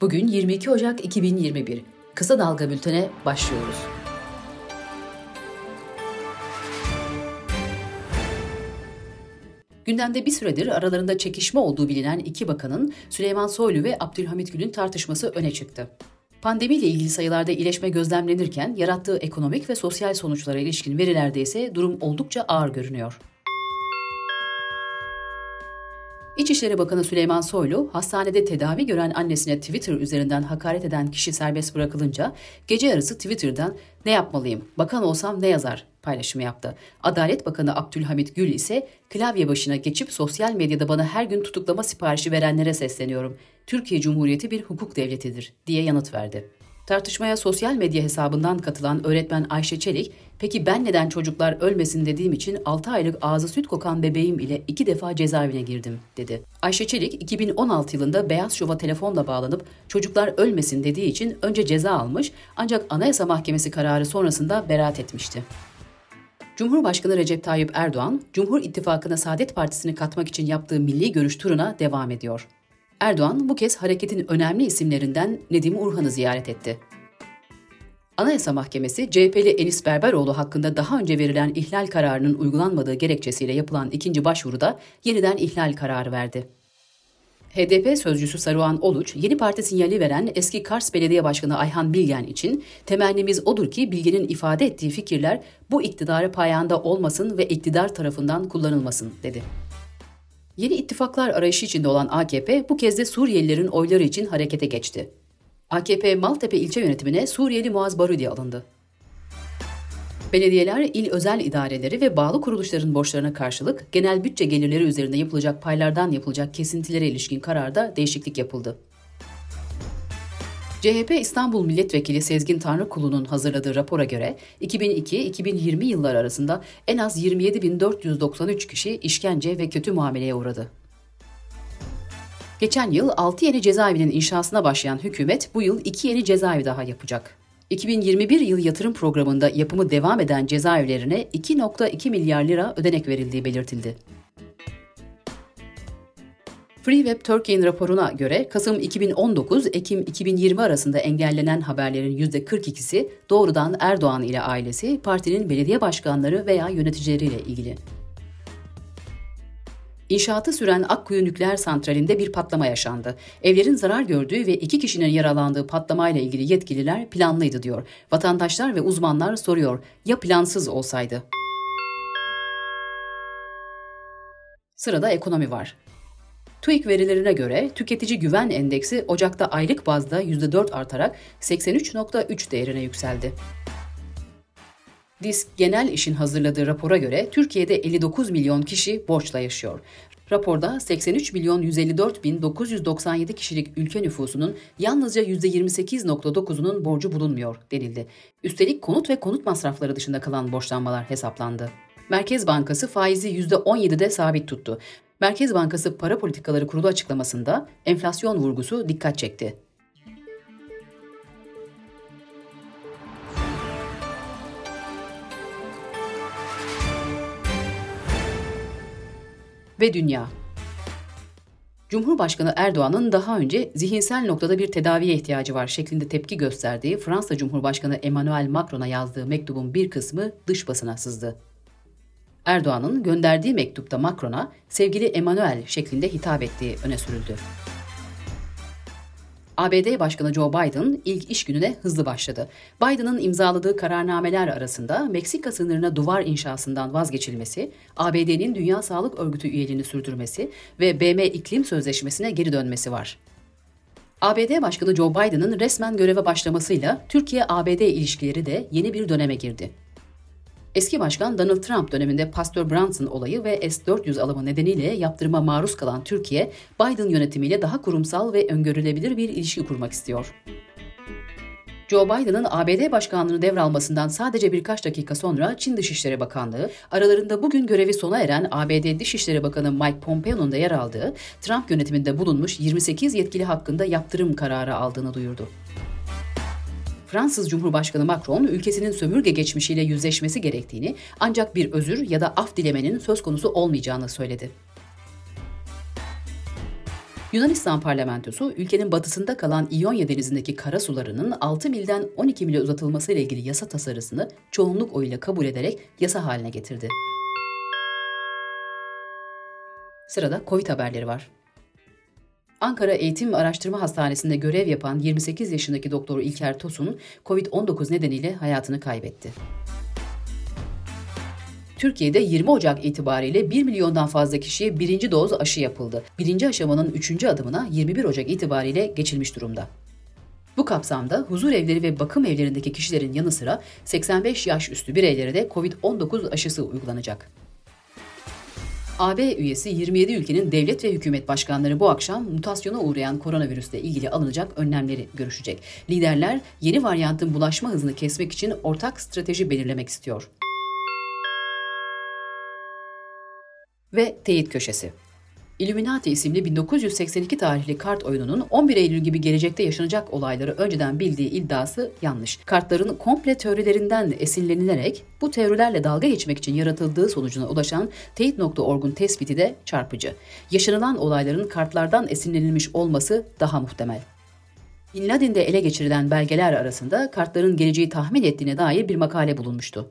Bugün 22 Ocak 2021. Kısa Dalga Bülten'e başlıyoruz. Gündemde bir süredir aralarında çekişme olduğu bilinen iki bakanın Süleyman Soylu ve Abdülhamit Gül'ün tartışması öne çıktı. Pandemiyle ilgili sayılarda iyileşme gözlemlenirken yarattığı ekonomik ve sosyal sonuçlara ilişkin verilerde ise durum oldukça ağır görünüyor. İçişleri Bakanı Süleyman Soylu, hastanede tedavi gören annesine Twitter üzerinden hakaret eden kişi serbest bırakılınca gece yarısı Twitter'dan ne yapmalıyım, bakan olsam ne yazar paylaşımı yaptı. Adalet Bakanı Abdülhamit Gül ise klavye başına geçip sosyal medyada bana her gün tutuklama siparişi verenlere sesleniyorum. Türkiye Cumhuriyeti bir hukuk devletidir diye yanıt verdi. Tartışmaya sosyal medya hesabından katılan öğretmen Ayşe Çelik, peki ben neden çocuklar ölmesin dediğim için 6 aylık ağzı süt kokan bebeğim ile iki defa cezaevine girdim, dedi. Ayşe Çelik, 2016 yılında Beyaz Şov'a telefonla bağlanıp çocuklar ölmesin dediği için önce ceza almış ancak Anayasa Mahkemesi kararı sonrasında beraat etmişti. Cumhurbaşkanı Recep Tayyip Erdoğan, Cumhur İttifakı'na Saadet Partisi'ni katmak için yaptığı milli görüş turuna devam ediyor. Erdoğan bu kez hareketin önemli isimlerinden Nedim Urhan'ı ziyaret etti. Anayasa Mahkemesi, CHP'li Enis Berberoğlu hakkında daha önce verilen ihlal kararının uygulanmadığı gerekçesiyle yapılan ikinci başvuruda yeniden ihlal kararı verdi. HDP sözcüsü Saruhan Oluç, yeni parti sinyali veren eski Kars Belediye Başkanı Ayhan Bilgen için temennimiz odur ki Bilgen'in ifade ettiği fikirler bu iktidarı payanda olmasın ve iktidar tarafından kullanılmasın, dedi. Yeni ittifaklar arayışı içinde olan AKP bu kez de Suriyelilerin oyları için harekete geçti. AKP Maltepe ilçe yönetimine Suriyeli Muaz Barudi alındı. Belediyeler, il özel idareleri ve bağlı kuruluşların borçlarına karşılık genel bütçe gelirleri üzerinde yapılacak paylardan yapılacak kesintilere ilişkin kararda değişiklik yapıldı. CHP İstanbul Milletvekili Sezgin Tanrıkulu'nun hazırladığı rapora göre 2002-2020 yılları arasında en az 27.493 kişi işkence ve kötü muameleye uğradı. Geçen yıl 6 yeni cezaevinin inşasına başlayan hükümet bu yıl 2 yeni cezaevi daha yapacak. 2021 yıl yatırım programında yapımı devam eden cezaevlerine 2.2 milyar lira ödenek verildiği belirtildi. Free Web Turkey'in raporuna göre Kasım 2019-Ekim 2020 arasında engellenen haberlerin %42'si doğrudan Erdoğan ile ailesi, partinin belediye başkanları veya yöneticileriyle ilgili. İnşaatı süren Akkuyu Nükleer Santrali'nde bir patlama yaşandı. Evlerin zarar gördüğü ve iki kişinin yaralandığı patlamayla ilgili yetkililer planlıydı diyor. Vatandaşlar ve uzmanlar soruyor, ya plansız olsaydı? Sırada ekonomi var. TÜİK verilerine göre tüketici güven endeksi Ocak'ta aylık bazda %4 artarak 83.3 değerine yükseldi. Disk Genel İş'in hazırladığı rapora göre Türkiye'de 59 milyon kişi borçla yaşıyor. Raporda 83 milyon 154 bin 997 kişilik ülke nüfusunun yalnızca %28.9'unun borcu bulunmuyor denildi. Üstelik konut ve konut masrafları dışında kalan borçlanmalar hesaplandı. Merkez Bankası faizi %17'de sabit tuttu. Merkez Bankası Para Politikaları Kurulu açıklamasında enflasyon vurgusu dikkat çekti. Ve dünya. Cumhurbaşkanı Erdoğan'ın daha önce zihinsel noktada bir tedaviye ihtiyacı var şeklinde tepki gösterdiği Fransa Cumhurbaşkanı Emmanuel Macron'a yazdığı mektubun bir kısmı dış basına sızdı. Erdoğan'ın gönderdiği mektupta Macron'a sevgili Emmanuel şeklinde hitap ettiği öne sürüldü. ABD Başkanı Joe Biden ilk iş gününe hızlı başladı. Biden'ın imzaladığı kararnameler arasında Meksika sınırına duvar inşasından vazgeçilmesi, ABD'nin Dünya Sağlık Örgütü üyeliğini sürdürmesi ve BM İklim Sözleşmesi'ne geri dönmesi var. ABD Başkanı Joe Biden'ın resmen göreve başlamasıyla Türkiye-ABD ilişkileri de yeni bir döneme girdi. Eski başkan Donald Trump döneminde Pastor Brunson olayı ve S-400 alımı nedeniyle yaptırıma maruz kalan Türkiye, Biden yönetimiyle daha kurumsal ve öngörülebilir bir ilişki kurmak istiyor. Joe Biden'ın ABD başkanlığını devralmasından sadece birkaç dakika sonra Çin Dışişleri Bakanlığı, aralarında bugün görevi sona eren ABD Dışişleri Bakanı Mike Pompeo'nun da yer aldığı Trump yönetiminde bulunmuş 28 yetkili hakkında yaptırım kararı aldığını duyurdu. Fransız Cumhurbaşkanı Macron ülkesinin sömürge geçmişiyle yüzleşmesi gerektiğini ancak bir özür ya da af dilemenin söz konusu olmayacağını söyledi. Yunanistan parlamentosu ülkenin batısında kalan İonya denizindeki kara sularının 6 milden 12 mile uzatılması ile ilgili yasa tasarısını çoğunluk oyuyla kabul ederek yasa haline getirdi. Sırada Covid haberleri var. Ankara Eğitim Araştırma Hastanesi'nde görev yapan 28 yaşındaki doktor İlker Tosun, COVID-19 nedeniyle hayatını kaybetti. Türkiye'de 20 Ocak itibariyle 1 milyondan fazla kişiye birinci doz aşı yapıldı. Birinci aşamanın üçüncü adımına 21 Ocak itibariyle geçilmiş durumda. Bu kapsamda huzur evleri ve bakım evlerindeki kişilerin yanı sıra 85 yaş üstü bireylere de COVID-19 aşısı uygulanacak. AB üyesi 27 ülkenin devlet ve hükümet başkanları bu akşam mutasyona uğrayan koronavirüsle ilgili alınacak önlemleri görüşecek. Liderler yeni varyantın bulaşma hızını kesmek için ortak strateji belirlemek istiyor. Ve teyit köşesi. Illuminati isimli 1982 tarihli kart oyununun 11 Eylül gibi gelecekte yaşanacak olayları önceden bildiği iddiası yanlış. Kartların komple teorilerinden esinlenilerek bu teorilerle dalga geçmek için yaratıldığı sonucuna ulaşan Teyit.org'un tespiti de çarpıcı. Yaşanılan olayların kartlardan esinlenilmiş olması daha muhtemel. Bin Laden'de ele geçirilen belgeler arasında kartların geleceği tahmin ettiğine dair bir makale bulunmuştu.